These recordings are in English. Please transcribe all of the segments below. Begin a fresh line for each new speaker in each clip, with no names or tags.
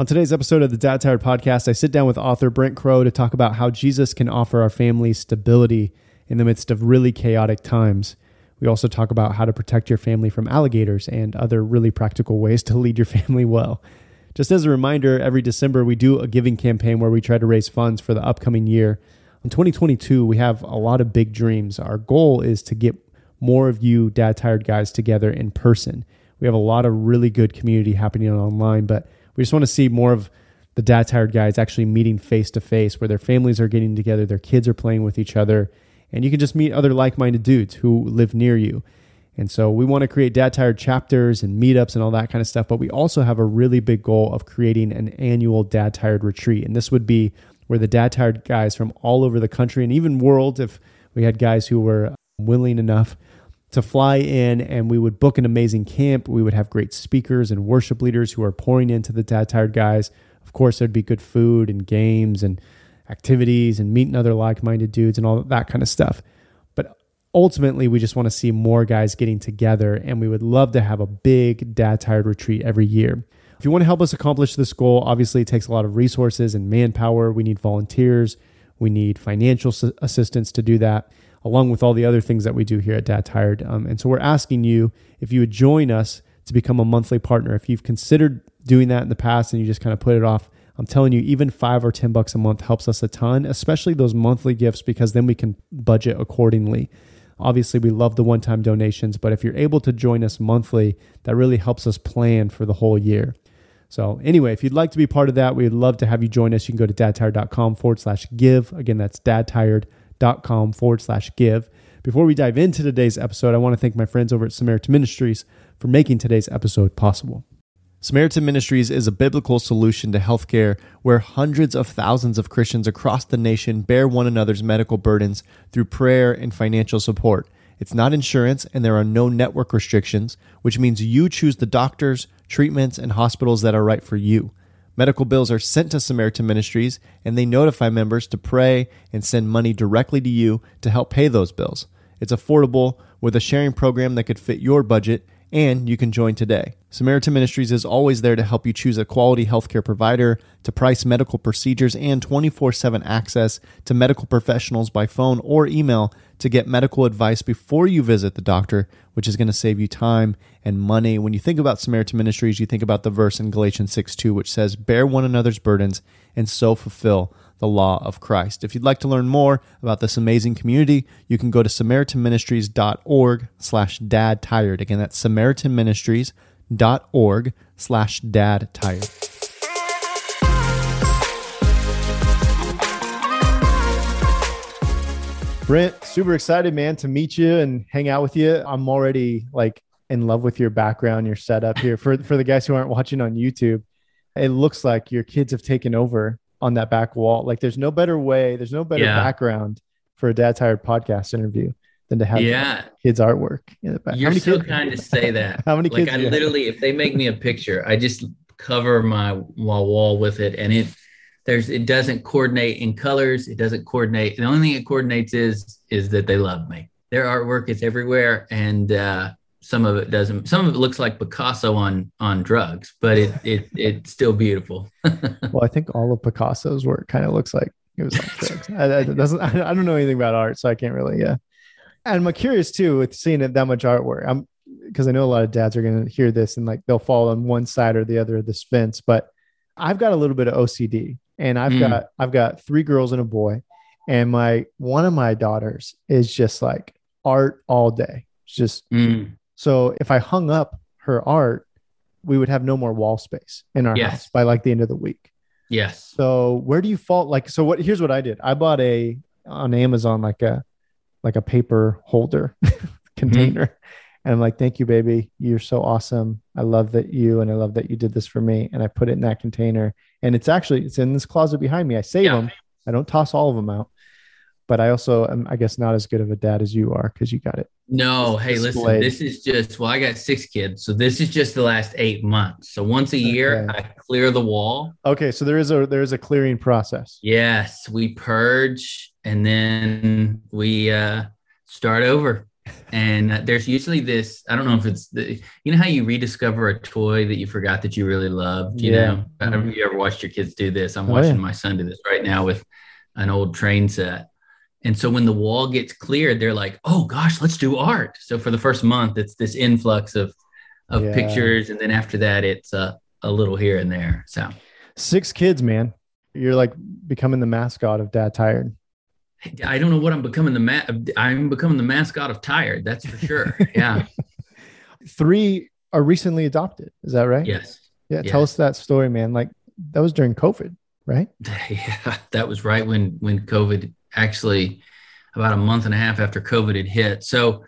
On today's episode of the Dad Tired podcast, I sit down with author Brent Crowe to talk about how Jesus can offer our family stability in the midst of really chaotic times. We also talk about how to protect your family from alligators and other really practical ways to lead your family well. Just as a reminder, every December we do a giving campaign where we try to raise funds for the upcoming year. In 2022, we have a lot of big dreams. Our goal is to get more of you dad tired guys together in person. We have a lot of really good community happening online, but we just want to see more of the dad tired guys actually meeting face to face where their families are getting together, their kids are playing with each other, and you can just meet other like minded dudes who live near you. And so we want to create dad tired chapters and meetups and all that kind of stuff. But we also have a really big goal of creating an annual dad tired retreat. And this would be where the dad tired guys from all over the country and even world, if we had guys who were willing enough to fly in and we would book an amazing camp. We would have great speakers and worship leaders who are pouring into the dad tired guys. Of course, there'd be good food and games and activities and meeting other like minded dudes and all that kind of stuff. But ultimately, we just want to see more guys getting together and we would love to have a big dad tired retreat every year. If you want to help us accomplish this goal, obviously it takes a lot of resources and manpower. We need volunteers, we need financial assistance to do that along with all the other things that we do here at Dad Tired. Um, and so we're asking you if you would join us to become a monthly partner. If you've considered doing that in the past and you just kind of put it off, I'm telling you, even five or 10 bucks a month helps us a ton, especially those monthly gifts, because then we can budget accordingly. Obviously, we love the one time donations, but if you're able to join us monthly, that really helps us plan for the whole year. So, anyway, if you'd like to be part of that, we'd love to have you join us. You can go to dadtired.com forward slash give. Again, that's dadtired.com com forward slash give. Before we dive into today's episode, I want to thank my friends over at Samaritan Ministries for making today's episode possible. Samaritan Ministries is a biblical solution to healthcare where hundreds of thousands of Christians across the nation bear one another's medical burdens through prayer and financial support. It's not insurance and there are no network restrictions, which means you choose the doctors, treatments, and hospitals that are right for you. Medical bills are sent to Samaritan Ministries, and they notify members to pray and send money directly to you to help pay those bills. It's affordable with a sharing program that could fit your budget, and you can join today. Samaritan Ministries is always there to help you choose a quality healthcare provider, to price medical procedures, and 24 7 access to medical professionals by phone or email to get medical advice before you visit the doctor, which is going to save you time and money. When you think about Samaritan Ministries, you think about the verse in Galatians 6 2, which says, Bear one another's burdens and so fulfill the law of Christ. If you'd like to learn more about this amazing community, you can go to samaritanministries.org slash dad tired. Again, that's samaritanministries.org slash dad tired. Brent, super excited, man, to meet you and hang out with you. I'm already like in love with your background, your setup here. For for the guys who aren't watching on YouTube, it looks like your kids have taken over on that back wall. Like there's no better way, there's no better yeah. background for a dad tired podcast interview than to have yeah. kids artwork in the back.
You're so kids? kind to say that.
How many
like
kids?
I literally, if they make me a picture, I just cover my wall with it, and it there's it doesn't coordinate in colors. It doesn't coordinate. The only thing it coordinates is is that they love me. Their artwork is everywhere, and uh, some of it doesn't. Some of it looks like Picasso on on drugs, but it it it's still beautiful.
well, I think all of Picasso's work kind of looks like it was on drugs. I, I, doesn't. I, I don't know anything about art, so I can't really. Yeah, and I'm curious too with seeing it that much artwork. I'm because I know a lot of dads are going to hear this and like they'll fall on one side or the other of this fence, but I've got a little bit of OCD and I've mm. got I've got three girls and a boy, and my one of my daughters is just like art all day. It's just mm. so if I hung up her art, we would have no more wall space in our yes. house by like the end of the week.
Yes.
So where do you fall? Like, so what? Here's what I did. I bought a on Amazon like a like a paper holder container. Mm-hmm. And I'm like, thank you, baby. You're so awesome. I love that you and I love that you did this for me. And I put it in that container and it's actually it's in this closet behind me. I save yeah. them. I don't toss all of them out, but I also am, I guess, not as good of a dad as you are because you got it.
No, hey, displayed. listen, this is just well, I got six kids, so this is just the last eight months. So once a year, okay. I clear the wall.
Okay, so there is a there is a clearing process.
Yes, we purge and then we uh start over. And uh, there's usually this, I don't know if it's the, you know how you rediscover a toy that you forgot that you really loved, you
Yeah.
know? I don't know if you ever watched your kids do this. I'm
Oh,
watching
yeah.
my son do this right now with an old train set. And so when the wall gets cleared, they're like, "Oh gosh, let's do art." So for the first month, it's this influx of of
Yeah.
pictures, and then after that, it's uh, a little here and there. So
Six kids, man. You're like becoming the mascot of Dad Tired.
I don't know what I'm becoming the ma- I'm becoming the mascot of tired. That's for sure. Yeah.
Three are recently adopted. Is that right?
yes.
Yeah. Tell us that story, man. Like that was during COVID, right?
Yeah. That was right when when COVID actually about a month and a half after COVID had hit. So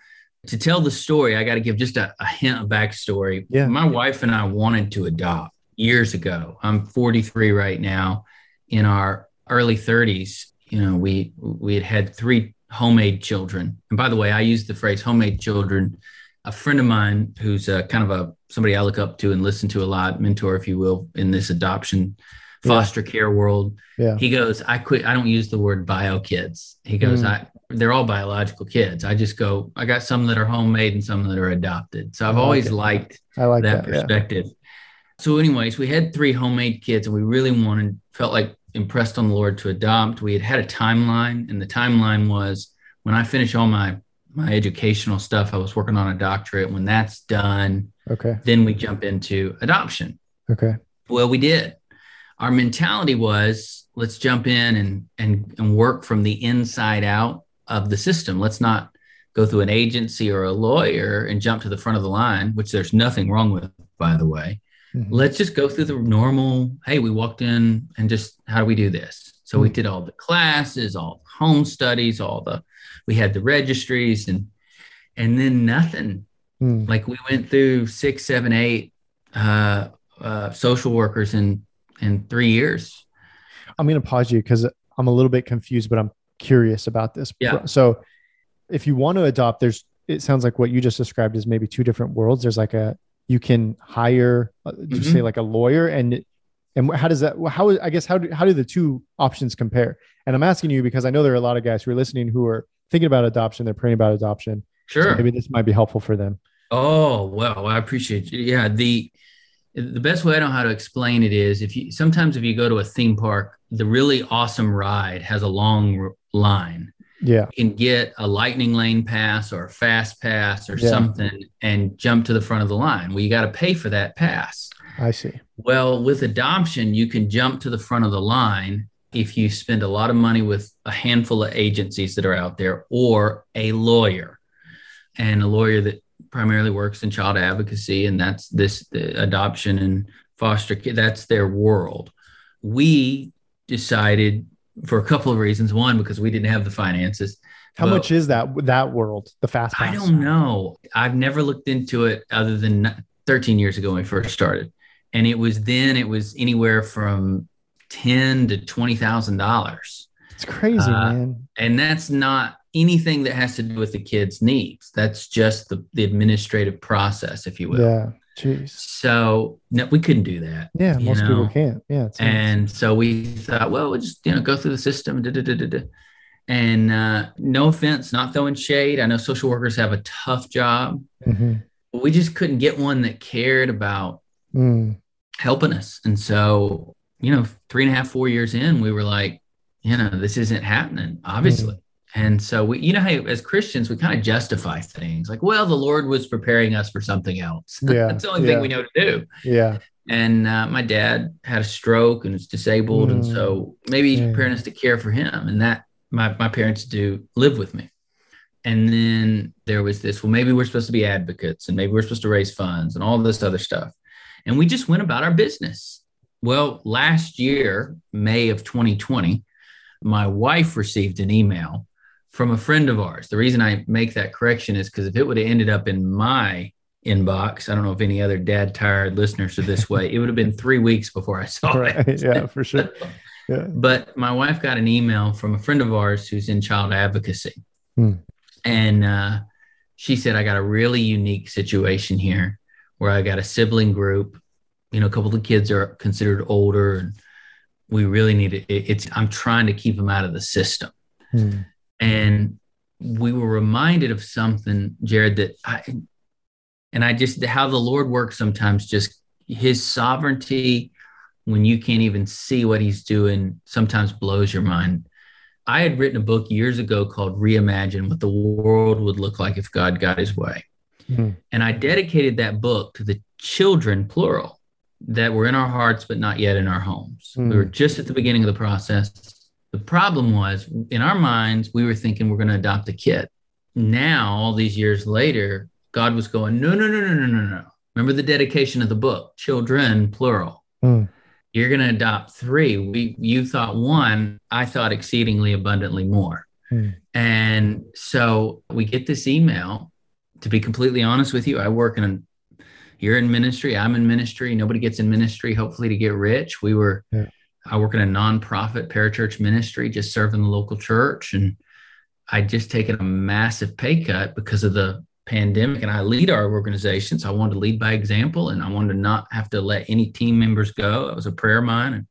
to tell the story, I got to give just a, a hint of backstory.
Yeah.
My wife and I wanted to adopt years ago. I'm 43 right now. In our early 30s, you know, we we had had three homemade children. And by the way, I use the phrase homemade children. A friend of mine who's a, kind of a somebody I look up to and listen to a lot, mentor, if you will, in this adoption
Yeah.
foster care world.
Yeah.
He goes, I quit. I don't use the word bio kids. He goes,
Mm.
I they're all biological kids. I just go, I got some that are homemade and some that are adopted. So I've
like
always
it.
liked
I like
that,
that. yeah.
perspective. So, anyways, we had three homemade kids, and we really wanted, felt like impressed on the Lord to adopt. We had had a timeline, and the timeline was when I finish all my my educational stuff. I was working on a doctorate. When that's done,
Okay.
then we jump into adoption.
Okay.
Well, we did. Our mentality was let's jump in and and and work from the inside out of the system. Let's not go through an agency or a lawyer and jump to the front of the line, which there's nothing wrong with, by the way.
Mhm.
Let's just go through the normal. Hey, we walked in and just how do we do this? So we
Hmm.
did all the classes, all the home studies, all the we had the registries and and then nothing
Mm.
like we went through six, seven, eight uh, uh, social workers in in three years.
I'm going to pause you because I'm a little bit confused, but I'm curious about this.
Yeah.
So, if you want to adopt, there's it sounds like what you just described is maybe two different worlds. There's like a you can hire, uh,
Mhm.
say like a lawyer, and and how does that? How I guess how do how do the two options compare? And I'm asking you because I know there are a lot of guys who are listening who are thinking about adoption. They're praying about adoption. So
Sure.
maybe this might be helpful for them.
Oh well, I appreciate you. Yeah, the the best way I know how to explain it is if you sometimes if you go to a theme park, the really awesome ride has a long r- line.
Yeah.
Can get a lightning lane pass or a fast pass or
Yeah.
something and jump to the front of the line. Well, you got to pay for that pass.
I see.
Well, with adoption, you can jump to the front of the line if you spend a lot of money with a handful of agencies that are out there or a lawyer and a lawyer that primarily works in child advocacy and that's this the adoption and foster kid that's their world we decided for a couple of reasons one because we didn't have the finances
How
Well,
much is that that world? The fast
I don't know. I've never looked into it other than 13 years ago when we first started. And it was then it was anywhere from 10 to $20,000.
It's crazy,
Uh,
man.
And that's not anything that has to do with the kids' needs. That's just the, the administrative process, if you will.
Yeah. Jeez.
So no, we couldn't do that.
Yeah. Most people can't. Yeah.
And so we thought, well, we'll just you know go through the system. Da, da, da. And uh, no offense, not throwing shade. I know social workers have a tough job.
Mhm.
But we just couldn't get one that cared about
Mm.
helping us. And so, you know, three and a half, four years in, we were like, you know, this isn't happening, obviously. And so we, you know, how as Christians, we kind of justify things like, well, the Lord was preparing us for something else.
Yeah,
That's the only
yeah.
thing we know to do.
Yeah.
And uh, my dad had a stroke and was disabled. And
Mm.
so maybe he's
Yeah.
preparing us to care for him. And that my, my parents do live with me. And then there was this, well, maybe we're supposed to be advocates and maybe we're supposed to raise funds and all this other stuff. And we just went about our business. Well, last year, May of 2020, my wife received an email from a friend of ours. The reason I make that correction is because if it would have ended up in my inbox, I don't know if any other dad tired listeners are this way, it would have been three weeks before I saw
Right.
it.
Yeah, for sure. Yeah.
But my wife got an email from a friend of ours who's in child advocacy.
Hmm.
And uh, she said, I got a really unique situation here where I got a sibling group. You know, a couple of the kids are considered older and we really need it. It's, I'm trying to keep them out of the system.
Mm.
And we were reminded of something, Jerrad, that I, and I just, how the Lord works sometimes, just his sovereignty when you can't even see what he's doing sometimes blows your mind. I had written a book years ago called Reimagine What the World Would Look Like If God Got His Way. Mm-hmm. And I dedicated that book to the children, plural, that were in our hearts, but not yet in our homes. Mm-hmm. We were just at the beginning of the process. The problem was in our minds, we were thinking we're going to adopt a kid. Now, all these years later, God was going, no, no, no, no, no, no, no. Remember the dedication of the book, children, plural. Mm. You're going to adopt three. We, you thought one, I thought exceedingly abundantly more. Mm. And so we get this email. To be completely honest with you, I work in a, you're in ministry, I'm in ministry. Nobody gets in ministry, hopefully, to get rich. We were yeah. I work in a nonprofit parachurch ministry, just serving the local church. And I'd just taken a massive pay cut because of the pandemic. And I lead our organization. So I wanted to lead by example and I wanted to not have to let any team members go. It was a prayer of mine. And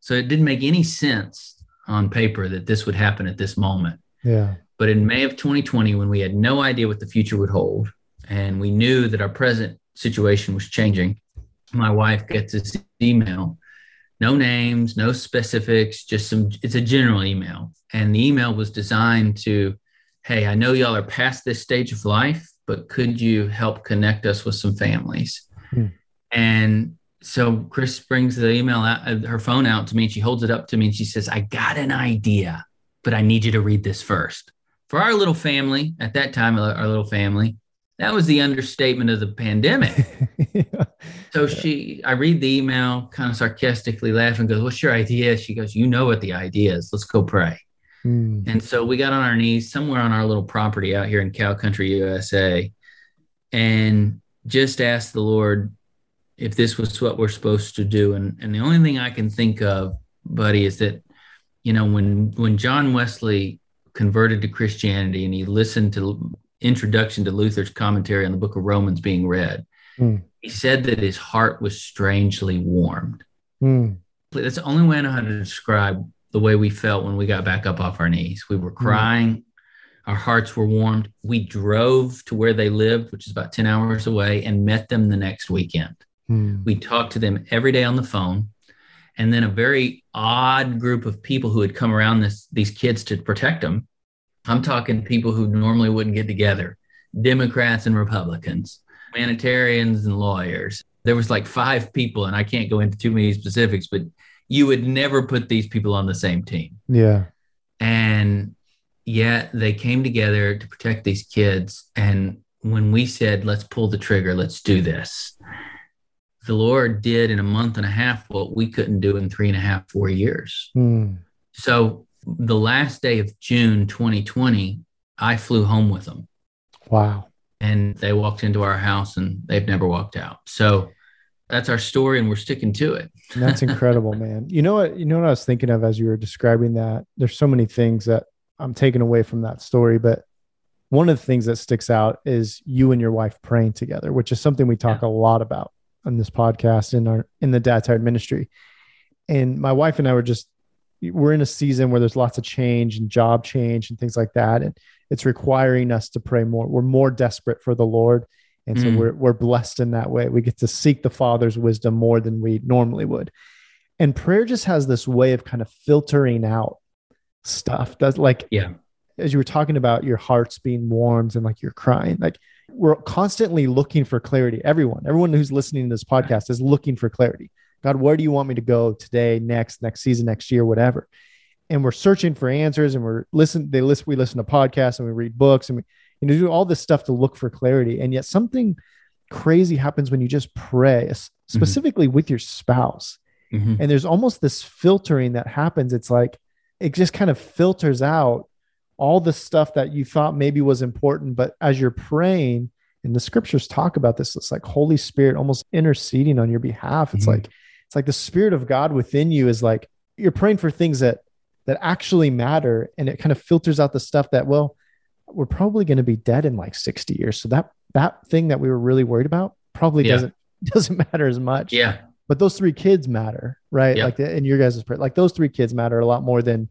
so it didn't make any sense on paper that this would happen at this moment.
Yeah.
But in May of 2020, when we had no idea what the future would hold, and we knew that our present situation was changing, my wife gets this email no names, no specifics, just some, it's a general email. And the email was designed to, hey, I know y'all are past this stage of life, but could you help connect us with some families? Hmm. And so Chris brings the email out, uh, her phone out to me, and she holds it up to me and she says, I got an idea, but I need you to read this first. For our little family, at that time, our little family, that was the understatement of the pandemic. yeah. So she, I read the email, kind of sarcastically laughing, goes, What's your idea? She goes, You know what the idea is. Let's go pray. Mm. And so we got on our knees somewhere on our little property out here in Cow Country, USA, and just asked the Lord if this was what we're supposed to do. And, and the only thing I can think of, buddy, is that, you know, when when John Wesley converted to Christianity and he listened to introduction to Luther's commentary on the book of Romans being read, mm. He said that his heart was strangely warmed. Mm. That's the only way I know how to describe the way we felt when we got back up off our knees. We were hmm. crying, mm. our hearts were warmed. We drove to where they lived, which is about 10 hours away, and met them the next weekend. Mm. We talked to them every day on the phone. And then a very odd group of people who had come around this, these kids to protect them I'm talking people who normally wouldn't get together Democrats and Republicans, humanitarians and lawyers. There was like five people, and I can't go into too many specifics, but you would never put these people on the same team.
Yeah.
And yet they came together to protect these kids. And when we said, let's pull the trigger, let's do this, the Lord did in a month and a half what we couldn't do in three and a half, four years. Mm. So the last day of June 2020, I flew home with them.
Wow.
And they walked into our house and they've never walked out. So that's our story and we're sticking to it.
that's incredible, man. You know what, you know what I was thinking of as you were describing that? There's so many things that I'm taking away from that story, but one of the things that sticks out is you and your wife praying together, which is something we talk yeah. a lot about on this podcast in our in the Dad Tired Ministry. And my wife and I were just we're in a season where there's lots of change and job change and things like that and it's requiring us to pray more. We're more desperate for the lord. And so mm. we're, we're blessed in that way. We get to seek the father's wisdom more than we normally would. And prayer just has this way of kind of filtering out stuff. That's like
yeah.
as you were talking about your hearts being warmed and like you're crying like we're constantly looking for clarity. Everyone everyone who's listening to this podcast is looking for clarity. God, where do you want me to go today, next, next season, next year, whatever? And we're searching for answers and we're listen, they listen, we listen to podcasts and we read books and we you know do all this stuff to look for clarity. And yet something crazy happens when you just pray, mm-hmm. specifically mm-hmm. with your spouse. Mm-hmm. And there's almost this filtering that happens. It's like it just kind of filters out all the stuff that you thought maybe was important, but as you're praying, and the scriptures talk about this, it's like Holy Spirit almost interceding on your behalf. It's mm-hmm. like it's like the spirit of God within you is like you're praying for things that that actually matter and it kind of filters out the stuff that well we're probably going to be dead in like 60 years so that that thing that we were really worried about probably yeah. doesn't doesn't matter as much
yeah
but those three kids matter right yeah. like in your guys' like those three kids matter a lot more than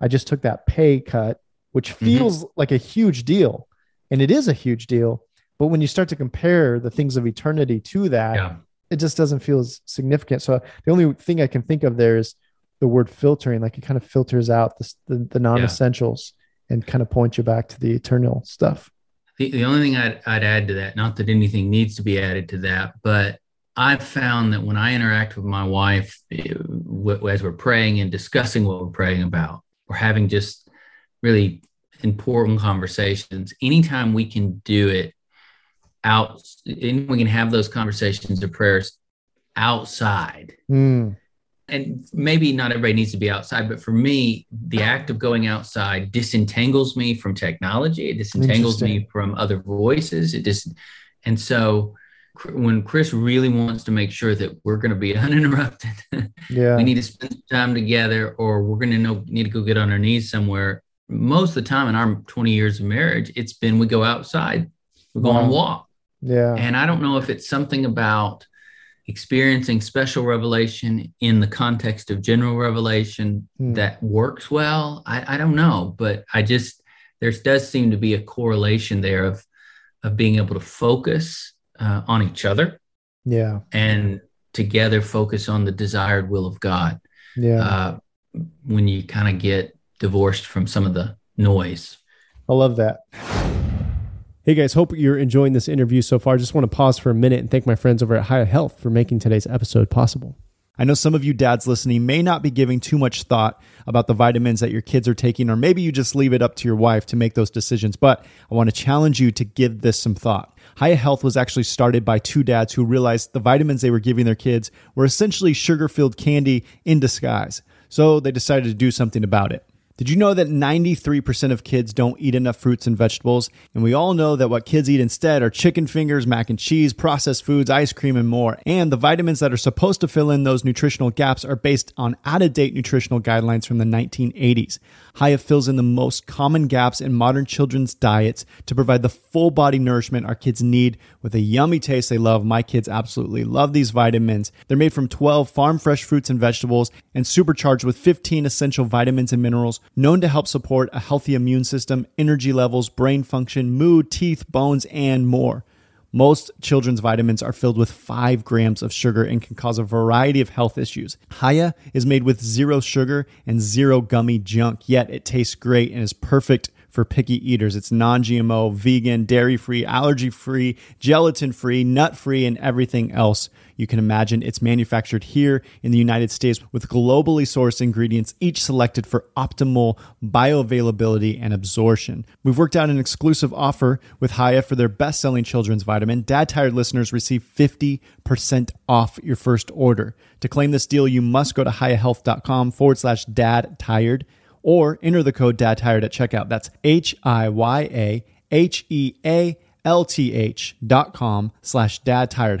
i just took that pay cut which feels mm-hmm. like a huge deal. And it is a huge deal. But when you start to compare the things of eternity to that, yeah. it just doesn't feel as significant. So the only thing I can think of there is the word filtering, like it kind of filters out the, the, the non essentials yeah. and kind of points you back to the eternal stuff.
The, the only thing I'd, I'd add to that, not that anything needs to be added to that, but I've found that when I interact with my wife, eh, as we're praying and discussing what we're praying about, we're having just really important conversations. Anytime we can do it out, and we can have those conversations or prayers outside. Mm and maybe not everybody needs to be outside, but for me, the act of going outside disentangles me from technology. It disentangles me from other voices. It just, and so when Chris really wants to make sure that we're going to be uninterrupted, yeah, we need to spend time together, or we're going to know need to go get on our knees somewhere. Most of the time in our 20 years of marriage, it's been we go outside, we go wow. on a walk.
Yeah,
and I don't know if it's something about experiencing special revelation in the context of general revelation hmm. that works well I, I, don't know but i just there does seem to be a correlation there of of being able to focus uh, on each other
yeah.
and together focus on the desired will of god.
Yeah. Uh,
when you kind of get divorced from some of the noise.
I love that Hey guys, hope you're enjoying this interview so far. I just want to pause for a minute and thank my friends over at Hiya Health for making today's episode possible. I know some of you dads listening may not be giving too much thought about the vitamins that your kids are taking, or maybe you just leave it up to your wife to make those decisions. But I want to challenge you to give this some thought. Hiya Health was actually started by two dads who realized the vitamins they were giving their kids were essentially sugar filled candy in disguise. So they decided to do something about it. Did you know that 93% of kids don't eat enough fruits and vegetables? And we all know that what kids eat instead are chicken fingers, mac and cheese, processed foods, ice cream, and more. And the vitamins that are supposed to fill in those nutritional gaps are based on out of date nutritional guidelines from the 1980s. Hiya fills in the most common gaps in modern children's diets to provide the full body nourishment our kids need with a yummy taste they love. My kids absolutely love these vitamins. They're made from 12 farm fresh fruits and vegetables and supercharged with 15 essential vitamins and minerals known to help support a healthy immune system, energy levels, brain function, mood, teeth, bones, and more. Most children's vitamins are filled with 5 grams of sugar and can cause a variety of health issues. Hiya is made with zero sugar and zero gummy junk, yet it tastes great and is perfect for picky eaters. It's non GMO, vegan, dairy free, allergy free, gelatin free, nut free, and everything else you can imagine. It's manufactured here in the United States with globally sourced ingredients, each selected for optimal bioavailability and absorption. We've worked out an exclusive offer with Hiya for their best selling children's vitamin. Dad Tired listeners receive 50% off your first order. To claim this deal, you must go to hiyahealth.com forward slash dad tired or enter the code dad tired at checkout. That's H I Y A H E A L T H dot com slash dad tired.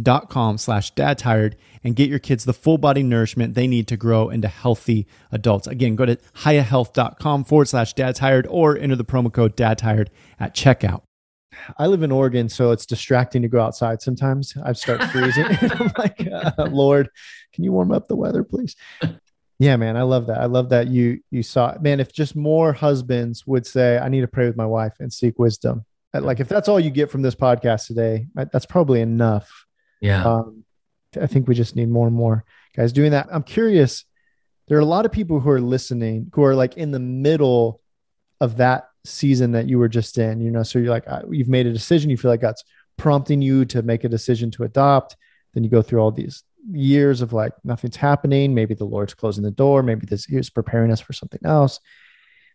Dot com slash dad tired and get your kids the full body nourishment they need to grow into healthy adults. Again, go to hiyahealth.com forward slash dad tired or enter the promo code dad tired at checkout. I live in Oregon, so it's distracting to go outside sometimes. I start freezing. I'm like, uh, Lord, can you warm up the weather, please? Yeah, man, I love that. I love that you you saw man. If just more husbands would say, "I need to pray with my wife and seek wisdom," like if that's all you get from this podcast today, that's probably enough.
Yeah, um,
I think we just need more and more guys doing that. I'm curious. There are a lot of people who are listening who are like in the middle of that season that you were just in. You know, so you're like uh, you've made a decision. You feel like that's prompting you to make a decision to adopt. Then you go through all these years of like nothing's happening. Maybe the Lord's closing the door. Maybe this is preparing us for something else.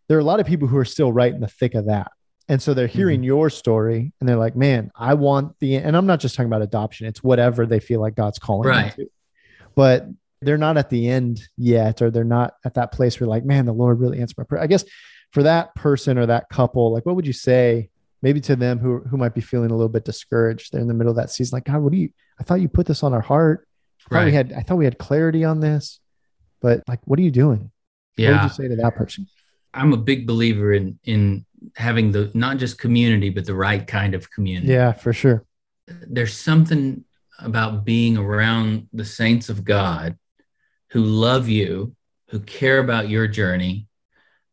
There are a lot of people who are still right in the thick of that. And so they're hearing mm-hmm. your story and they're like, man, I want the, and I'm not just talking about adoption, it's whatever they feel like God's calling
right.
them to. But they're not at the end yet, or they're not at that place where like, man, the Lord really answered my prayer. I guess for that person or that couple, like, what would you say maybe to them who, who might be feeling a little bit discouraged? They're in the middle of that season, like, God, what do you, I thought you put this on our heart. I right. we had I thought we had clarity on this, but like, what are you doing?
Yeah.
What would you say to that person?
I'm a big believer in in having the not just community, but the right kind of community.
Yeah, for sure.
There's something about being around the saints of God who love you, who care about your journey,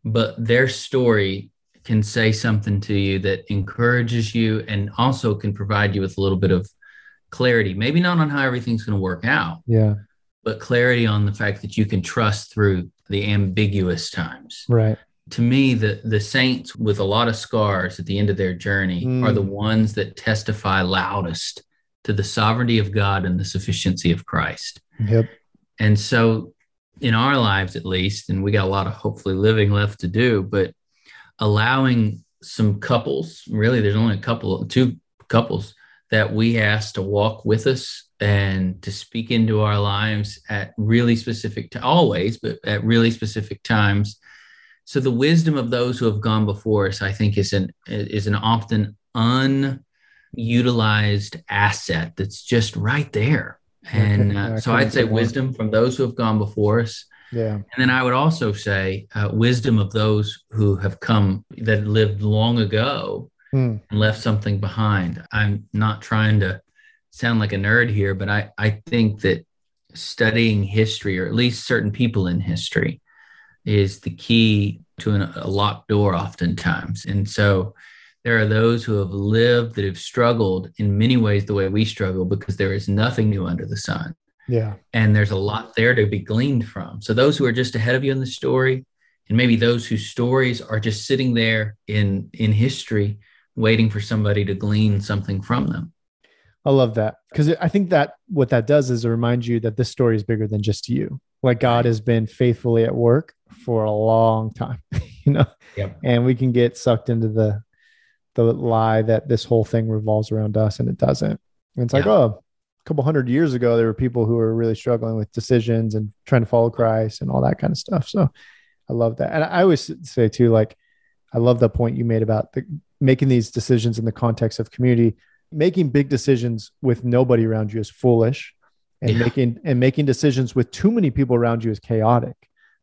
but their story can say something to you that encourages you and also can provide you with a little bit of clarity. Maybe not on how everything's going to work out,
Yeah.
but clarity on the fact that you can trust through the ambiguous times.
Right.
To me, the the saints with a lot of scars at the end of their journey are the
Mm.
ones that testify loudest to the sovereignty of God and the sufficiency of Christ.
Yep.
And so, in our lives at least, and we got a lot of hopefully living left to do, but allowing some couples, really, there's only a couple, two couples that we ask to walk with us and to speak into our lives at really specific, to always, but at really specific times. So the wisdom of those who have gone before us, I think, is an is an often unutilized asset that's just right there. And
Okay,
uh, so I'd say wisdom from those who have gone before us.
Yeah.
And then I would also say uh, wisdom of those who have come that lived long ago
Hmm.
and left something behind. I'm not trying to sound like a nerd here, but I, I think that studying history, or at least certain people in history, is the key to an, a locked door oftentimes. And so there are those who have lived that have struggled in many ways the way we struggle because there is nothing new under the sun
Yeah.
and there's a lot there to be gleaned from. So those who are just ahead of you in the story, and maybe those whose stories are just sitting there in in history, waiting for somebody to glean something from them.
I love that because I think that what that does is it reminds you that this story is bigger than just you. Like God has been faithfully at work for a long time, you know,
Yep.
and we can get sucked into the the lie that this whole thing revolves around us and it doesn't. And it's like,
Yeah.
oh, a couple hundred years ago, there were people who were really struggling with decisions and trying to follow Christ and all that kind of stuff. So I love that. And I always say too, like, I love the point you made about the, making these decisions in the context of community. Making big decisions with nobody around you is foolish, and
Yeah.
making and making decisions with too many people around you is chaotic.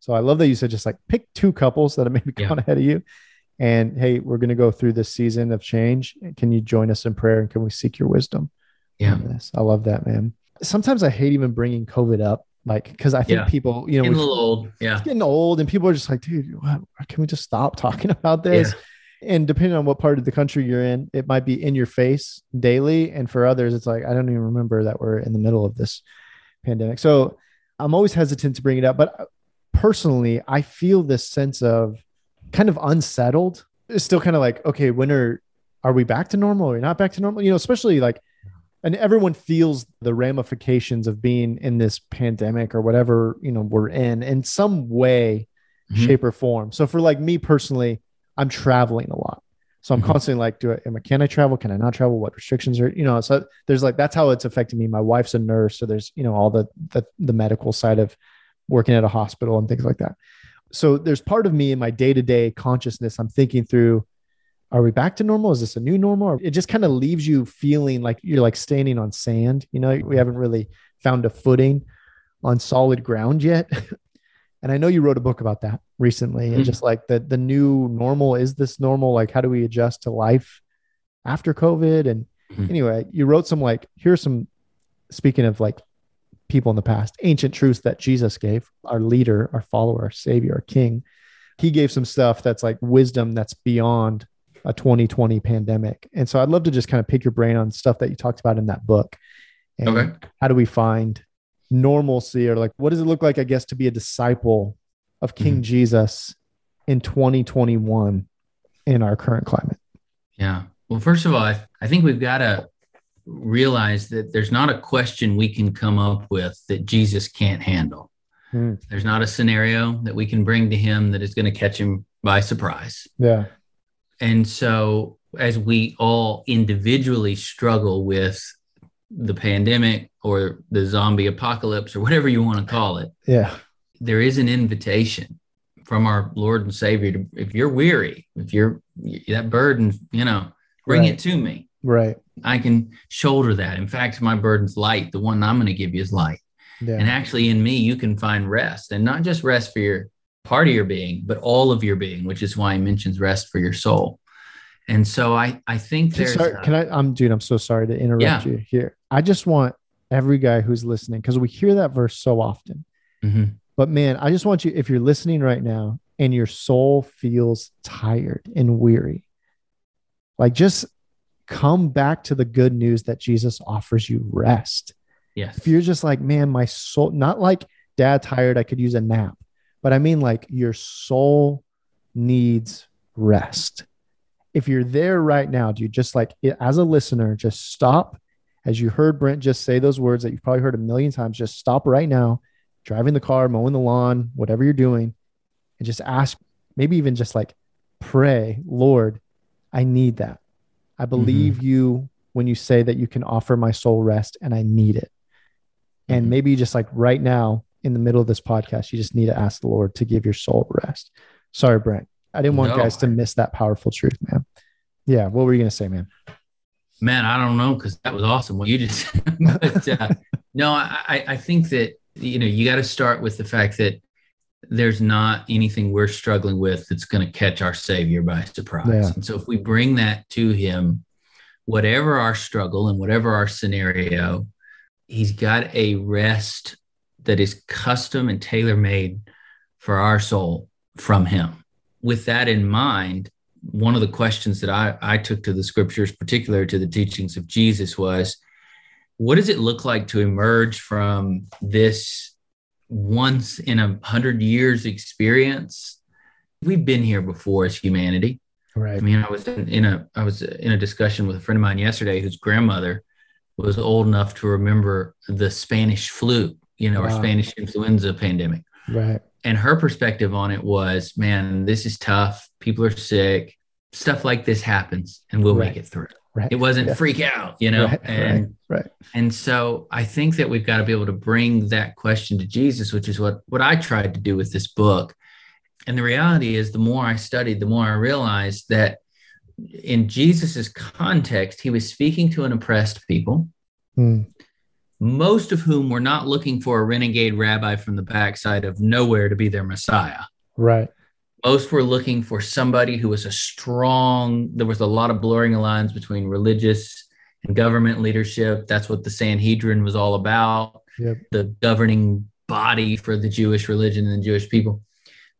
So I love that you said just like pick two couples that have maybe
Yeah.
gone ahead of you, and hey, we're going to go through this season of change. Can you join us in prayer and can we seek your wisdom?
Yeah.
this? I love that, man. Sometimes I hate even bringing COVID up, like because I think
Yeah.
people, you know,
Getting a little old. Yeah.
it's getting old and people are just like, dude, what, can we just stop talking about this? And depending on what part of the country you're in, it might be in your face daily. And for others, it's like, I don't even remember that we're in the middle of this pandemic. So I'm always hesitant to bring it up. But personally, I feel this sense of kind of unsettled. It's still kind of like, okay, when are, are we back to normal? Are we not back to normal? You know, especially like, and everyone feels the ramifications of being in this pandemic or whatever, you know, we're in in some way,
Mhm.
shape or form. So for like me personally, I'm traveling a lot. So I'm
Mhm.
constantly like, do I, am I, can I travel? Can I not travel? What restrictions are, you know, so there's like, that's how it's affecting me. My wife's a nurse. So there's, you know, all the, the, the medical side of working at a hospital and things like that. So there's part of me in my day-to-day consciousness. I'm thinking through, are we back to normal? Is this a new normal? It just kind of leaves you feeling like you're like standing on sand. You know, we haven't really found a footing on solid ground yet. and I know you wrote a book about that recently. And
Mhm.
just like the the new normal, is this normal? Like, how do we adjust to life after COVID? And
Mhm.
anyway, you wrote some like, here's some speaking of like people in the past, ancient truths that Jesus gave, our leader, our follower, our savior, our king. He gave some stuff that's like wisdom that's beyond a 2020 pandemic. And so I'd love to just kind of pick your brain on stuff that you talked about in that book. And
Okay.
how do we find normalcy or like what does it look like, I guess, to be a disciple of King
Mhm.
Jesus in 2021 in our current climate?
Yeah. Well, first of all, I, I think we've got to realize that there's not a question we can come up with that Jesus can't handle.
Hmm.
There's not a scenario that we can bring to him that is going to catch him by surprise.
Yeah.
And so, as we all individually struggle with the pandemic or the zombie apocalypse or whatever you want to call it,
Yeah.
there is an invitation from our Lord and Savior to, if you're weary, if you're that burden, you know, bring
Right.
it to me.
Right.
I can shoulder that. In fact, my burden's light. The one I'm going to give you is light.
Yeah.
And actually, in me, you can find rest and not just rest for your part of your being, but all of your being, which is why he mentions rest for your soul. And so I, I think
Can,
there's,
sorry,
a-
can I? I'm dude. I'm so sorry to interrupt
Yeah.
you here. I just want every guy who's listening because we hear that verse so often.
Mhm.
But man, I just want you, if you're listening right now and your soul feels tired and weary. Like just come back to the good news that Jesus offers you rest.
Yes.
If you're just like, man, my soul, not like dad tired, I could use a nap, but I mean like your soul needs rest. If you're there right now, do you just like as a listener, just stop as you heard Brent just say those words that you've probably heard a million times, just stop right now, driving the car, mowing the lawn, whatever you're doing, and just ask, maybe even just like pray, Lord, I need that. I believe mm-hmm. you when you say that you can offer my soul rest and I need it. And mm-hmm. maybe just like right now in the middle of this podcast, you just need to ask the Lord to give your soul rest. Sorry, Brent. I didn't want no. guys to miss that powerful truth, man. Yeah. What were you going to say, man?
Man, I don't know because that was awesome what you just. but uh, no, I, I think that you know you got to start with the fact that there's not anything we're struggling with that's going to catch our Savior by surprise. Yeah. And so if we bring that to Him, whatever our struggle and whatever our scenario, He's got a rest that is custom and tailor made for our soul from Him. With that in mind, one of the questions that I, I took to the scriptures, particularly to the teachings of Jesus, was what does it look like to emerge from this once in a hundred years experience? We've been here before as humanity.
Right. I
mean, I was in, in a I was in a discussion with a friend of mine yesterday whose grandmother was old enough to remember the Spanish flu, you know, wow. or Spanish influenza pandemic.
Right.
And her perspective on it was, man, this is tough. People are sick. Stuff like this happens and we'll right. make it through.
Right.
It wasn't
yeah.
freak out, you know?
Right.
And
right.
and so I think that we've got to be able to bring that question to Jesus, which is what what I tried to do with this book. And the reality is the more I studied, the more I realized that in Jesus's context, he was speaking to an oppressed people. Hmm most of whom were not looking for a renegade rabbi from the backside of nowhere to be their Messiah.
Right.
Most were looking for somebody who was a strong, there was a lot of blurring of lines between religious government leadership. That's what the Sanhedrin was all about,
yep.
the governing body for the Jewish religion and the Jewish people.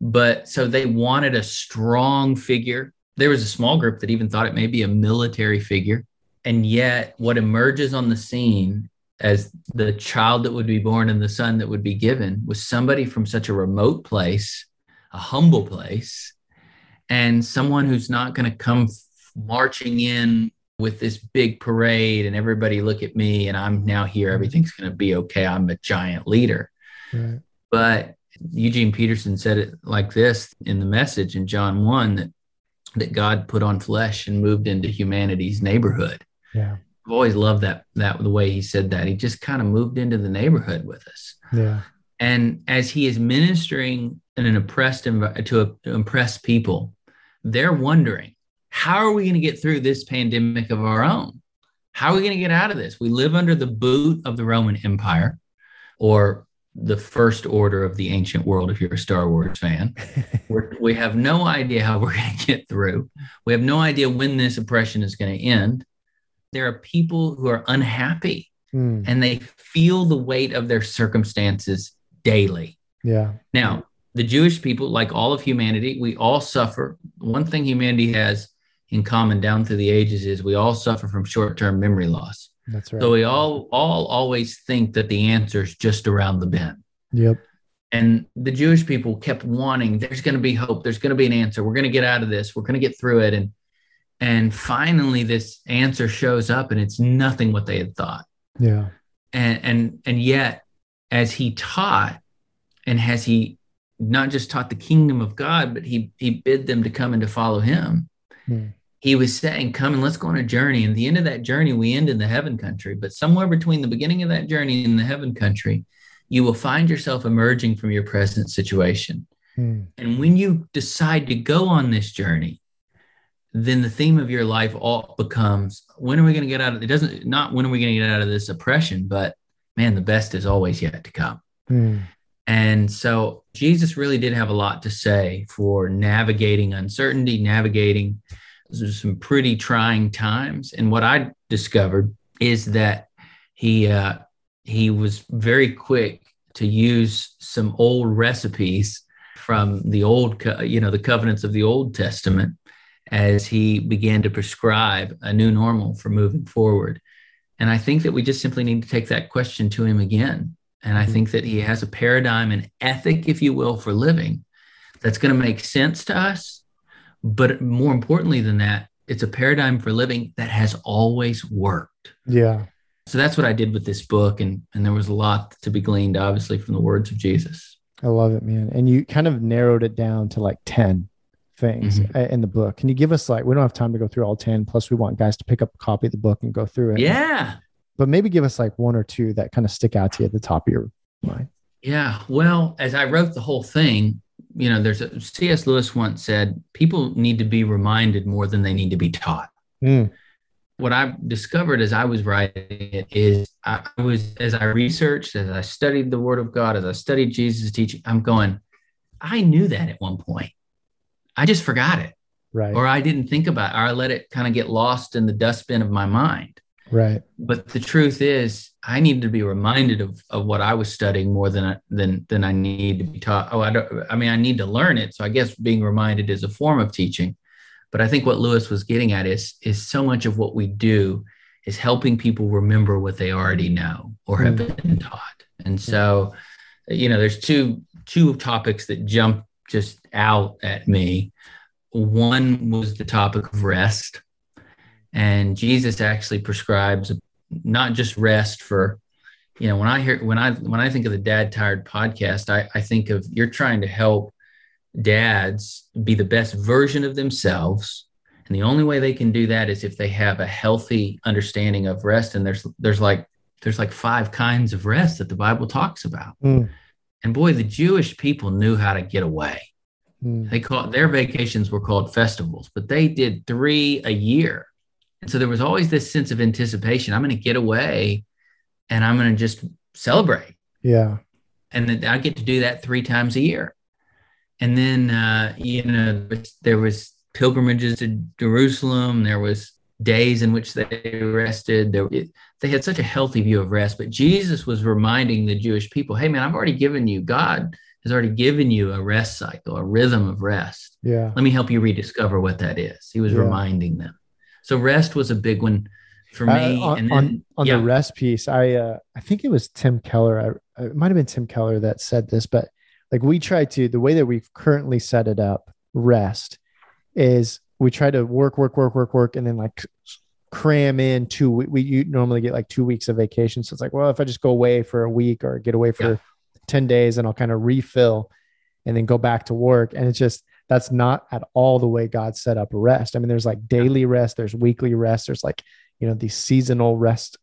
But so they wanted a strong figure. There was a small group that even thought it may be a military figure. And yet, what emerges on the scene as the child that would be born and the son that would be given was somebody from such a remote place, a humble place, and someone who's not going to come marching in with this big parade and everybody look at me and I'm now here, mm-hmm. everything's going to be okay. I'm a giant leader. Right. But Eugene Peterson said it like this in the message in John 1 that that God put on flesh and moved into humanity's neighborhood.
Yeah.
I've always loved that that the way he said that. He just kind of moved into the neighborhood with us.
Yeah.
And as he is ministering in an oppressed to, a, to impress people, they're wondering, how are we going to get through this pandemic of our own? How are we going to get out of this? We live under the boot of the Roman Empire or the first order of the ancient world if you're a Star Wars fan. we have no idea how we're going to get through. We have no idea when this oppression is going to end there are people who are unhappy mm. and they feel the weight of their circumstances daily.
Yeah.
Now, the Jewish people, like all of humanity, we all suffer. One thing humanity has in common down through the ages is we all suffer from short-term memory loss.
That's right.
So we all all always think that the answer is just around the bend.
Yep.
And the Jewish people kept wanting, there's going to be hope. There's going to be an answer. We're going to get out of this. We're going to get through it. And and finally this answer shows up and it's nothing what they had thought
yeah
and and and yet as he taught and has he not just taught the kingdom of god but he he bid them to come and to follow him mm. He was saying come and let's go on a journey and the end of that journey we end in the heaven country but somewhere between the beginning of that journey and the heaven country you will find yourself emerging from your present situation mm. and when you decide to go on this journey then the theme of your life all becomes when are we going to get out of it doesn't not when are we going to get out of this oppression but man the best is always yet to come mm. and so jesus really did have a lot to say for navigating uncertainty navigating some pretty trying times and what i discovered is that he uh, he was very quick to use some old recipes from the old, you know, the covenants of the Old Testament as he began to prescribe a new normal for moving forward. And I think that we just simply need to take that question to him again. And I mm-hmm. think that he has a paradigm, an ethic, if you will, for living that's going to make sense to us. But more importantly than that, it's a paradigm for living that has always worked.
Yeah.
So that's what I did with this book. And, and there was a lot to be gleaned, obviously, from the words of Jesus.
I love it, man. And you kind of narrowed it down to like 10 things mm-hmm. in the book. Can you give us like, we don't have time to go through all 10, plus we want guys to pick up a copy of the book and go through it.
Yeah.
But maybe give us like one or two that kind of stick out to you at the top of your mind.
Yeah. Well, as I wrote the whole thing, you know, there's a C.S. Lewis once said, people need to be reminded more than they need to be taught. Mm. What I've discovered as I was writing it is I was, as I researched, as I studied the Word of God, as I studied Jesus' teaching, I'm going, I knew that at one point. I just forgot it.
Right.
Or I didn't think about it, or I let it kind of get lost in the dustbin of my mind.
Right.
But the truth is, I need to be reminded of, of what I was studying more than I, than than I need to be taught. Oh, I don't. I mean, I need to learn it. So I guess being reminded is a form of teaching. But I think what Lewis was getting at is is so much of what we do is helping people remember what they already know or have mm. been taught. And so, you know, there's two two topics that jump just out at me. One was the topic of rest and jesus actually prescribes not just rest for you know when i hear when i when i think of the dad tired podcast i, I think of you're trying to help dads be the best version of themselves. And the only way they can do that is if they have a healthy understanding of rest. And there's there's like there's like five kinds of rest that the bible talks about. Mm. and boy the jewish people knew how to get away. Mm. they called their vacations were called festivals but they did three a year so there was always this sense of anticipation. I'm going to get away and I'm going to just celebrate.
Yeah.
And then I get to do that three times a year. And then, uh, you know, there was pilgrimages to Jerusalem. There was days in which they rested. There, it, they had such a healthy view of rest. But Jesus was reminding the Jewish people, "Hey, man, I've already given you. God has already given you a rest cycle, a rhythm of rest.
Yeah.
Let me help you rediscover what that is." He was yeah. reminding them. So rest was a big one for me.
Uh, on, then, on, on yeah. the rest piece, I uh, I think it was Tim Keller. I, it might have been Tim Keller that said this, but like we try to the way that we've currently set it up, rest is we try to work, work, work, work, work, and then like cram in two. We, we you normally get like two weeks of vacation, so it's like, well, if I just go away for a week or get away for yeah. ten days, and I'll kind of refill, and then go back to work, and it's just that's not at all the way God set up rest. I mean, there's like daily rest, there's weekly rest, there's like, you know, these seasonal rest.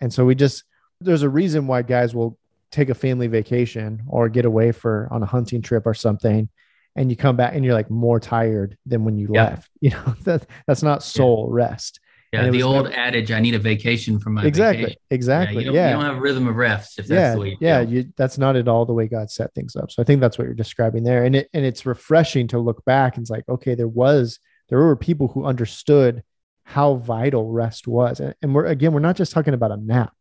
And so we just, there's a reason why guys will take a family vacation or get away for on a hunting trip or something and you come back and you're like more tired than when you yeah. left you know that that's not soul yeah. rest
yeah, the old adage, "I need a vacation from my
exactly,
vacation.
exactly. Yeah,
you don't,
yeah.
you don't have a rhythm of rest if that's
yeah,
the way.
yeah, you, that's not at all the way God set things up. So I think that's what you're describing there, and it and it's refreshing to look back and it's like, okay, there was there were people who understood how vital rest was, and, and we're again, we're not just talking about a nap.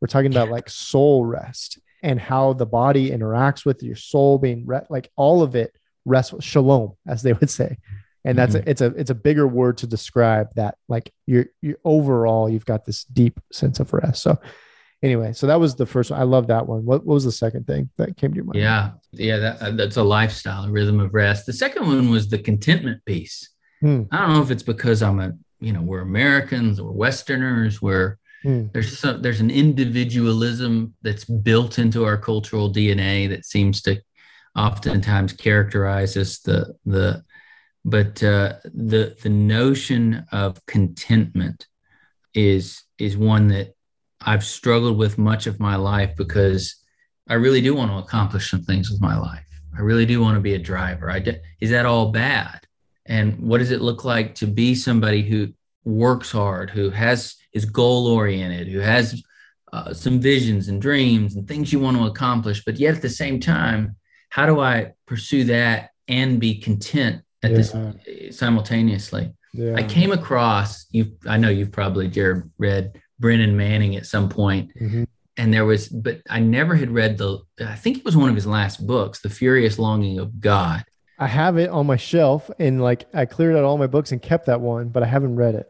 We're talking about like soul rest and how the body interacts with your soul being re- like all of it rest shalom as they would say and that's mm-hmm. a, it's a it's a bigger word to describe that like you're you overall you've got this deep sense of rest. So anyway so that was the first one. I love that one. What, what was the second thing that came to your mind?
Yeah. Yeah that, uh, that's a lifestyle a rhythm of rest. The second one was the contentment piece. Hmm. i don't know if it's because i'm a you know we're americans or westerners where hmm. there's some there's an individualism that's built into our cultural dna that seems to oftentimes characterize us the the but uh, the the notion of contentment is is one that I've struggled with much of my life because I really do want to accomplish some things with my life. I really do want to be a driver. I de- is that all bad? And what does it look like to be somebody who works hard, who has is goal oriented, who has uh, some visions and dreams and things you want to accomplish, but yet at the same time, how do I pursue that and be content at yeah. this simultaneously. Yeah. I came across you. I know you've probably Jerrad read Brennan Manning at some point, mm-hmm. and there was, but I never had read the, I think it was one of his last books, The Furious Longing of God.
I have it on my shelf and like I cleared out all my books and kept that one, but I haven't read it.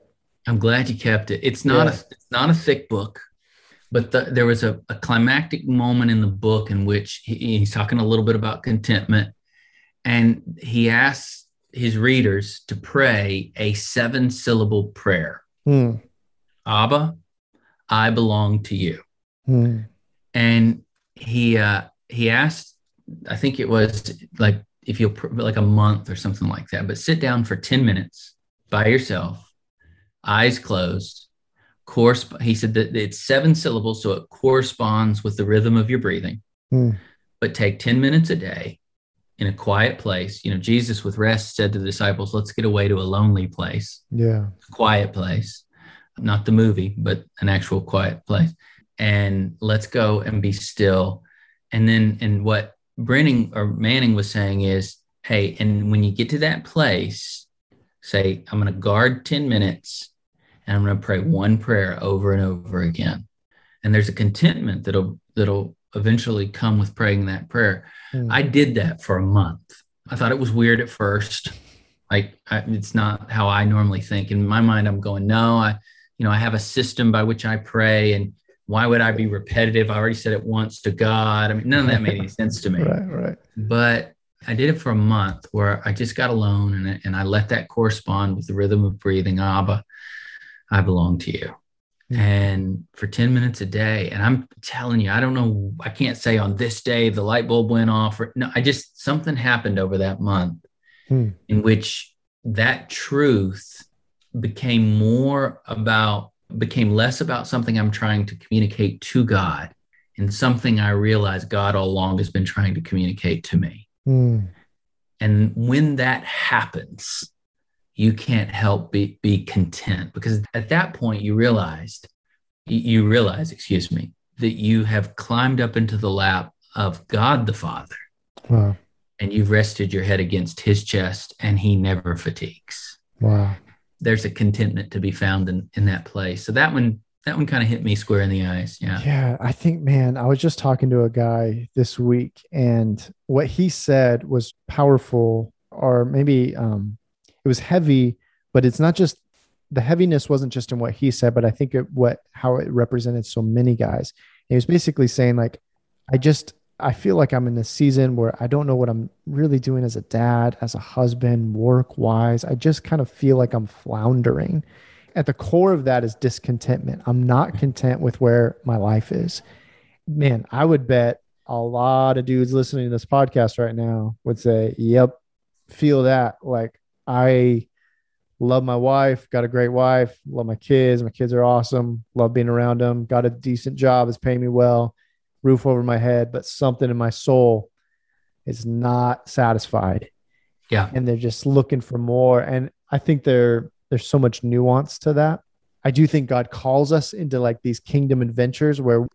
I'm glad you kept it. It's not
Yeah.
a it's not a thick book, but the, there was a, a climactic moment in the book in which he, he's talking a little bit about contentment, and he asks his readers to pray a seven syllable prayer.
Hmm.
Abba, I belong to you.
Hmm.
and he uh he asked i think it was like if you'll pr- like a month or something like that but sit down for 10 minutes by yourself eyes closed course he said that it's seven syllables so it corresponds with the rhythm of your breathing
Hmm.
but take 10 minutes a day in a quiet place you know jesus with rest said to the disciples let's get away to a lonely place
Yeah.
quiet place, not the movie, but an actual quiet place. And let's go and be still. And then, and what Brennan or Manning was saying is, hey, and when you get to that place, say, I'm going to guard 10 minutes and I'm going to pray one prayer over and over again. And there's a contentment that'll, that'll eventually come with praying that prayer.
Hmm.
I did that for a month. I thought it was weird at first. Like I, it's not how I normally think. In my mind, I'm going, no, I, you know, I have a system by which I pray, and why would I be repetitive? I already said it once to God. I mean, none of that made any sense to me.
Right. Right.
But I did it for a month where I just got alone and, and I let that correspond with the rhythm of breathing. Abba, I belong to you.
Mhm.
And for 10 minutes a day. And I'm telling you, I don't know, I can't say on this day the light bulb went off or no, I just something happened over that month
Hmm.
in which that truth became more about became less about something I'm trying to communicate to God and something I realized God all along has been trying to communicate to me.
Hmm.
And when that happens, you can't help be, be content because at that point you realized, you- realize, excuse me, that you have climbed up into the lap of God the Father
Wow.
and you've rested your head against his chest and he never fatigues.
Wow.
There's a contentment to be found in, in that place. So that one, that one kind of hit me square in the eyes. Yeah.
Yeah, I think, man, I was just talking to a guy this week, and what he said was powerful, or maybe um, it was heavy, but it's not just the heaviness wasn't just in what he said, but I think it what how it represented so many guys. And he was basically saying, like, I just I feel like I'm in this season where I don't know what I'm really doing as a dad, as a husband, work wise. I just kind of feel like I'm floundering at the core of that is discontentment. I'm not content with where my life is. Man, I would bet a lot of dudes listening to this podcast right now would say, Yep, feel that. Like, I love my wife, got a great wife, love my kids. My kids are awesome, love being around them, got a decent job, is paying me well, roof over my head, but something in my soul is not satisfied
Yeah.
and they're just looking for more. And I think there there's so much nuance to that. I do think God calls us into like these kingdom adventures where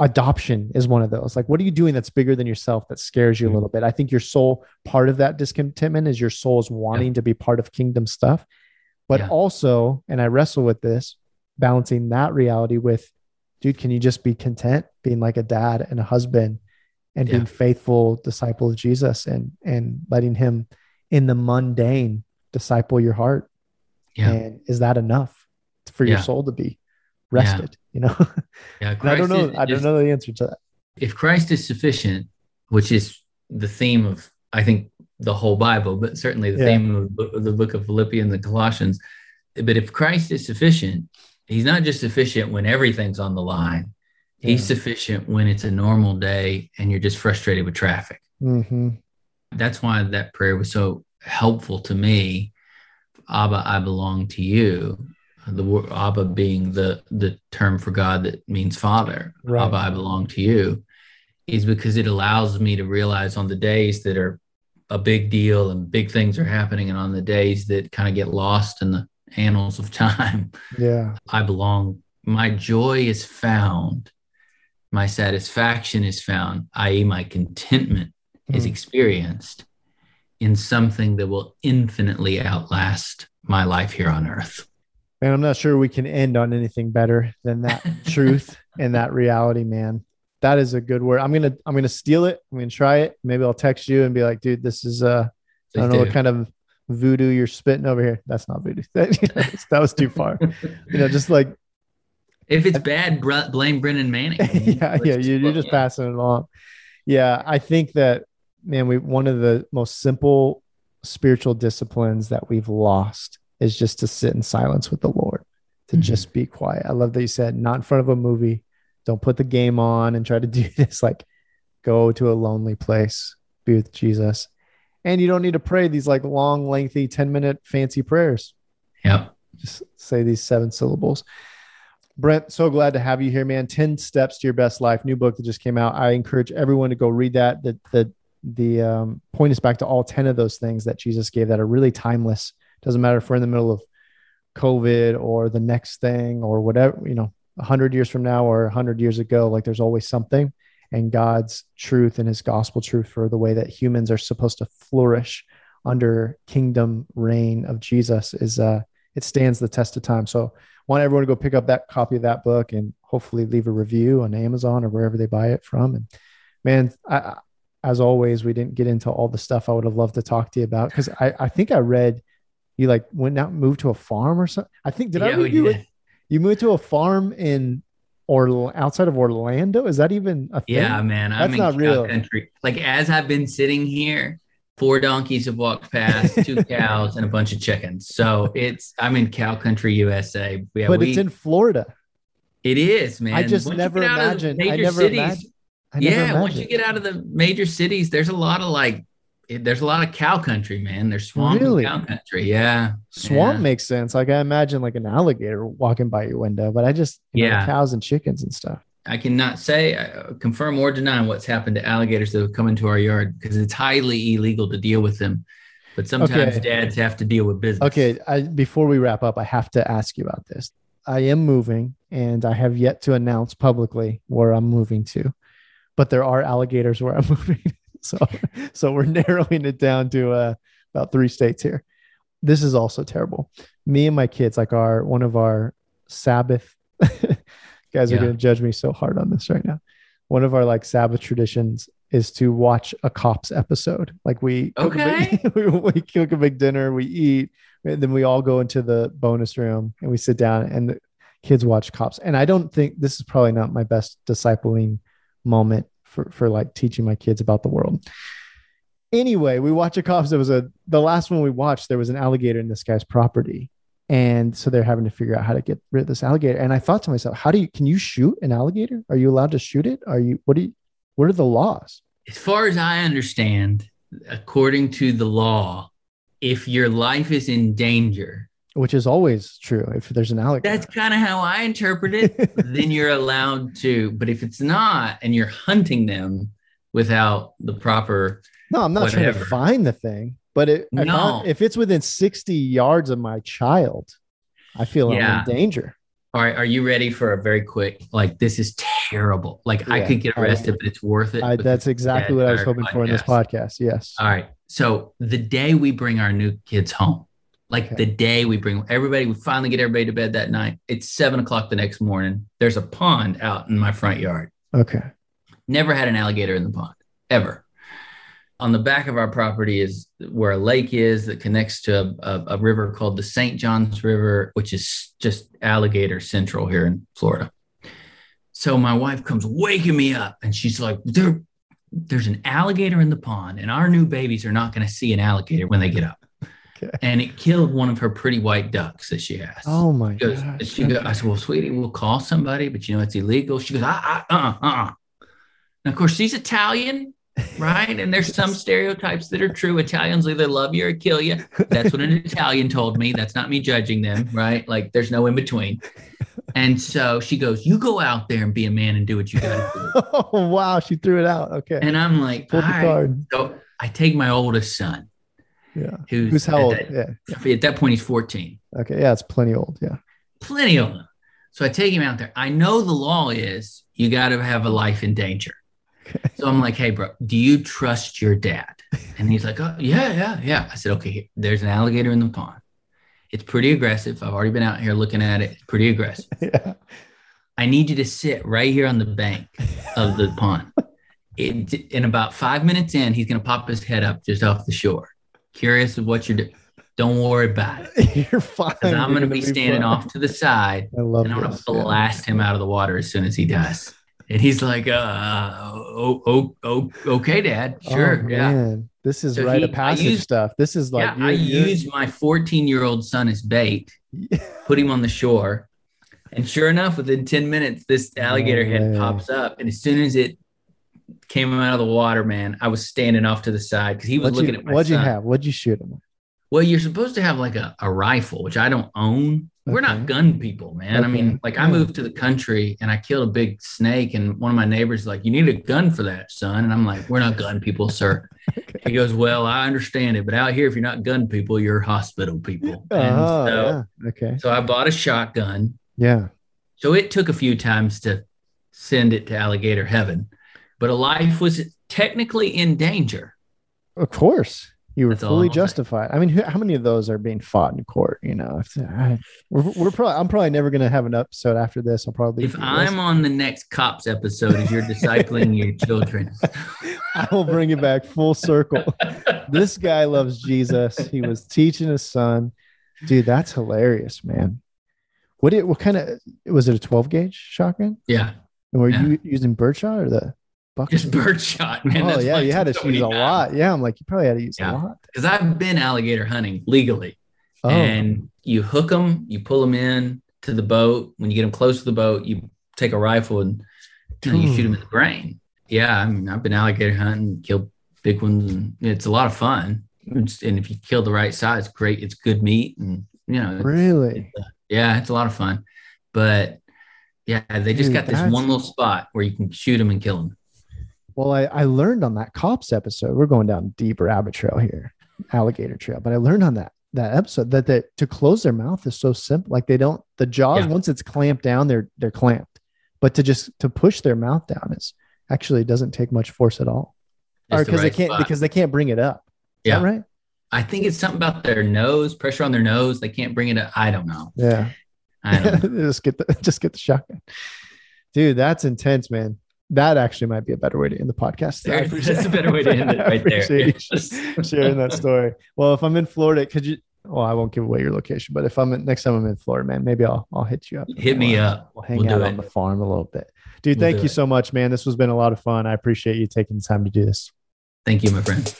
adoption is one of those. Like, what are you doing that's bigger than yourself that scares you a mm-hmm. little bit? I think your soul, part of that discontentment is your soul is wanting to be part of kingdom stuff. But
Yeah.
also, and I wrestle with this, balancing that reality with, dude, can you just be content being like a dad and a husband and
Yeah.
being faithful disciple of Jesus and and letting him in the mundane disciple your heart?
Yeah.
And is that enough for your soul to be rested? You know,
Yeah.
I don't know.
is-
I don't know the answer to that.
if Christ is sufficient, which is the theme of, I think, the whole Bible, but certainly the
Yeah.
theme of the book- of the book of Philippians and Colossians. But if Christ is sufficient, he's not just sufficient when everything's on the line. He's sufficient when it's a normal day and you're just frustrated with traffic.
hmm
That's why that prayer was so helpful to me. Abba, I belong to you. The word Abba being the the term for God that means Father.
Right.
Abba, I belong to you, is because it allows me to realize on the days that are a big deal and big things are happening, and on the days that kind of get lost in the annals of time,
Yeah.
I belong. My joy is found. My satisfaction is found, i.e., my contentment is
Mm.
experienced in something that will infinitely outlast my life here on earth.
And I'm not sure we can end on anything better than that truth. and that reality, man. That is a good word. I'm gonna I'm gonna steal it. I'm gonna try it. Maybe I'll text you and be like, dude, this is uh I don't know what kind of voodoo you're spitting over here. That's not voodoo. that was too far. you know, just like
if it's bad, blame Brennan Manning.
yeah, yeah, you're just passing it along. Yeah, I think that man, we one of the most simple spiritual disciplines that we've lost is just to sit in silence with the Lord, to mm-hmm. just be quiet. I love that you said not in front of a movie. Don't put the game on and try to do this. Like, go to a lonely place, be with Jesus, and you don't need to pray these like long, lengthy, ten minute fancy prayers.
Yep.
Just say these seven syllables. Brent, so glad to have you here, man. 10 Steps to Your Best Life, new book that just came out. I encourage everyone to go read that. The, the, the um, point is back to all 10 of those things that Jesus gave that are really timeless. Doesn't matter if we're in the middle of COVID or the next thing or whatever, you know, 100 years from now or 100 years ago, like there's always something. And God's truth and his gospel truth for the way that humans are supposed to flourish under kingdom reign of Jesus is uh it stands the test of time. So want everyone to go pick up that copy of that book and hopefully leave a review on Amazon or wherever they buy it from. And man, I, as always, we didn't get into all the stuff I would have loved to talk to you about because I, I think I read you like went out and moved to a farm or something. I think did yeah, I read you? Did. You moved to a farm in or outside of Orlando. Is that even a thing?
Yeah, man.
That's I'm not real.
Country. Like as I've been sitting here, four donkeys have walked past, two cows, and a bunch of chickens. So it's I'm in cow country, USA.
Yeah, but we, it's in Florida.
It is, man. I
just once never imagined. I never cities, imagined. I never
yeah,
imagined.
once you get out of the major cities, there's a lot of like, there's a lot of cow country, man. There's swamp really? cow country. Yeah,
swamp
yeah.
makes sense. Like I imagine like an alligator walking by your window, but I just yeah, know, cows and chickens and stuff.
I cannot say, uh, confirm or deny what's happened to alligators that have come into our yard because it's highly illegal to deal with them. But sometimes okay. dads have to deal with business.
Okay. I, before we wrap up, I have to ask you about this. I am moving and I have yet to announce publicly where I'm moving to, but there are alligators where I'm moving. So, so we're narrowing it down to uh, about three states here. This is also terrible. Me and my kids, like our one of our Sabbath guys yeah. are going to judge me so hard on this right now. One of our like Sabbath traditions is to watch a cops episode. Like we
okay,
big, we, we cook a big dinner, we eat, and then we all go into the bonus room and we sit down and the kids watch cops. And I don't think this is probably not my best discipling moment for for like teaching my kids about the world. Anyway, we watch a cops. There was a the last one we watched. There was an alligator in this guy's property, and so they're having to figure out how to get rid of this alligator and i thought to myself how do you can you shoot an alligator are you allowed to shoot it are you what do you what are the laws
as far as i understand according to the law if your life is in danger
which is always true if there's an alligator
that's kind of how i interpret it then you're allowed to but if it's not and you're hunting them without the proper
no i'm not whatever, trying to find the thing but it, no. if, I, if, it's within 60 yards of my child, I feel yeah. I'm in danger.
All right. Are you ready for a very quick, like, this is terrible. Like, yeah, I could get arrested, but it's worth it.
I, that's exactly what I was hoping podcast. for in this podcast. Yes.
All right. So, the day we bring our new kids home, like okay. the day we bring everybody, we finally get everybody to bed that night. It's seven o'clock the next morning. There's a pond out in my front yard.
Okay.
Never had an alligator in the pond ever on the back of our property is where a lake is that connects to a, a, a, river called the St. Johns River, which is just alligator central here in Florida. So my wife comes waking me up and she's like, there, there's an alligator in the pond, and our new babies are not going to see an alligator when they get up. Okay. And it killed one of her pretty white ducks that she has.
Oh my
god! She goes, I said, "Well, sweetie, we'll call somebody, but you know it's illegal." She goes, "Uh, uh, uh, uh." And of course, she's Italian, right? And there's some stereotypes that are true. Italians either love you or kill you. That's what an Italian told me. That's not me judging them, right? Like there's no in between. And so she goes, "You go out there and be a man and do what you got to
do." oh wow, she threw it out. Okay.
And I'm like, Pull the right. card. So I take my oldest son.
Yeah. Who's, who's how old?
That, yeah. At that point, he's 14.
Okay. Yeah, it's plenty old. Yeah.
Plenty old. So I take him out there. I know the law is you got to have a life in danger. So I'm like, hey, bro, do you trust your dad? And he's like, oh, yeah, yeah, yeah. I said, okay, there's an alligator in the pond. It's pretty aggressive. I've already been out here looking at it. It's pretty aggressive. Yeah. I need you to sit right here on the bank of the pond. It, in about five minutes in, he's going to pop his head up just off the shore. Curious of what you're doing. Don't worry about
it. You're fine.
I'm going to be standing fine. off to the side.
I love
and I'm going to blast him out of the water as soon as he does. And he's like, uh, oh, oh, oh okay, dad. Sure.
Oh,
yeah.
man. This is
So rite
of passage
used-
stuff. This is like
yeah, I used my 14 year old son as bait, put him on the shore. And sure enough, within 10 minutes, this alligator
No
head
way.
pops up. And as soon as it came out of the water, man, I was standing off to the side because he was
What'd
looking
you,
at my
what'd you have? What'd you shoot him? With?
Well, you're supposed to have like a, a rifle, which I don't own. We're not gun people, man. I mean, like I moved to the country and I killed a big snake, and one of my neighbors is like, "You need a gun for that, son." And I'm like, "We're not gun people, sir." He goes, "Well, I understand it, but out here, if you're not gun people, you're hospital people." And
Oh,
so,
yeah. Okay.
so I bought a shotgun.
Yeah.
So it took a few times to send it to alligator heaven, but a life was technically in danger.
Of course. You were
That's
fully justified. I mean, who, how many of those are being fought in court? You know, if, I, we're, we're probably, I'm probably never going to have an episode after this. I'll probably,
If I'm on the next cops episode, as you're discipling your children,
I will bring it back full circle. this guy loves Jesus. He was teaching his son. Dude, that's hilarious, man. What it what kind of was it a 12 gauge shotgun?
yeah,
And were
Yeah.
you using birdshot or the
just birdshot, man.
oh
That's
yeah, you had to
so
use a
times.
lot. Yeah, I'm like, you probably had to use
Yeah.
a lot.
because I've been alligator hunting legally,
Oh,
and you hook them, you pull them in to the boat. When you get them close to the boat, you take a rifle and you, know, you shoot them in the brain. Yeah, I mean, I've been alligator hunting, killed big ones, and it's a lot of fun. It's- and if you kill the right size, great. It's good meat, and you know,
really?
Uh, yeah, it's a lot of fun. But yeah, they just
Dude,
got this one little spot where you can shoot them and kill them.
Well, I, I learned on that cops episode. We're going down deep rabbit trail here, alligator trail. But I learned on that that episode that that to close their mouth is so simple. Like they don't the jaws
Yeah.
once it's clamped down, they're they're clamped. But to just to push their mouth down is actually doesn't take much force at all. Or
Just the
because they can't
spot.
because they can't bring it up. Is
Yeah.
right?
I think it's something about their nose, pressure on their nose. They can't bring it up. I don't know.
Yeah.
I don't know.
just get the just get the shotgun. Dude, that's intense, man. That actually might be a better way to end the podcast.
There- that's a better way to end it right there.
sharing that story. Well, if I'm in Florida, could you? Well, I won't give away your location, but if I'm in, next time I'm in Florida, man, maybe I'll I'll hit you up.
Hit me
We'll, uh,
up.
We'll hang
We'll
out on the farm a little bit, dude.
We'll
thank you
it.
so much, man. This has been a lot of fun. I appreciate you taking the time to do this.
Thank you, my friend.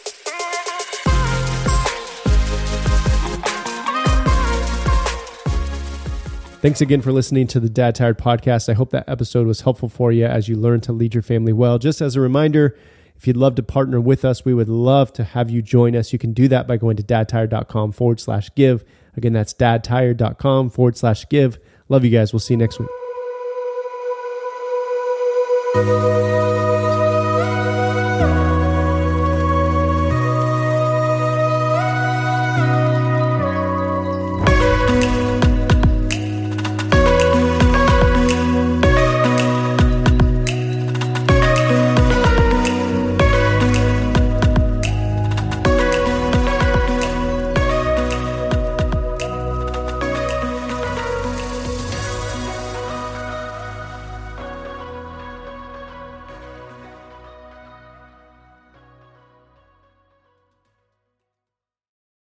Thanks again for listening to the Dad Tired podcast. I hope that episode was helpful for you as you learn to lead your family well. Just as a reminder, if you'd love to partner with us, we would love to have you join us. You can do that by going to dadtired.com forward slash give. Again, that's dadtired.com forward slash give. Love you guys. We'll see you next week.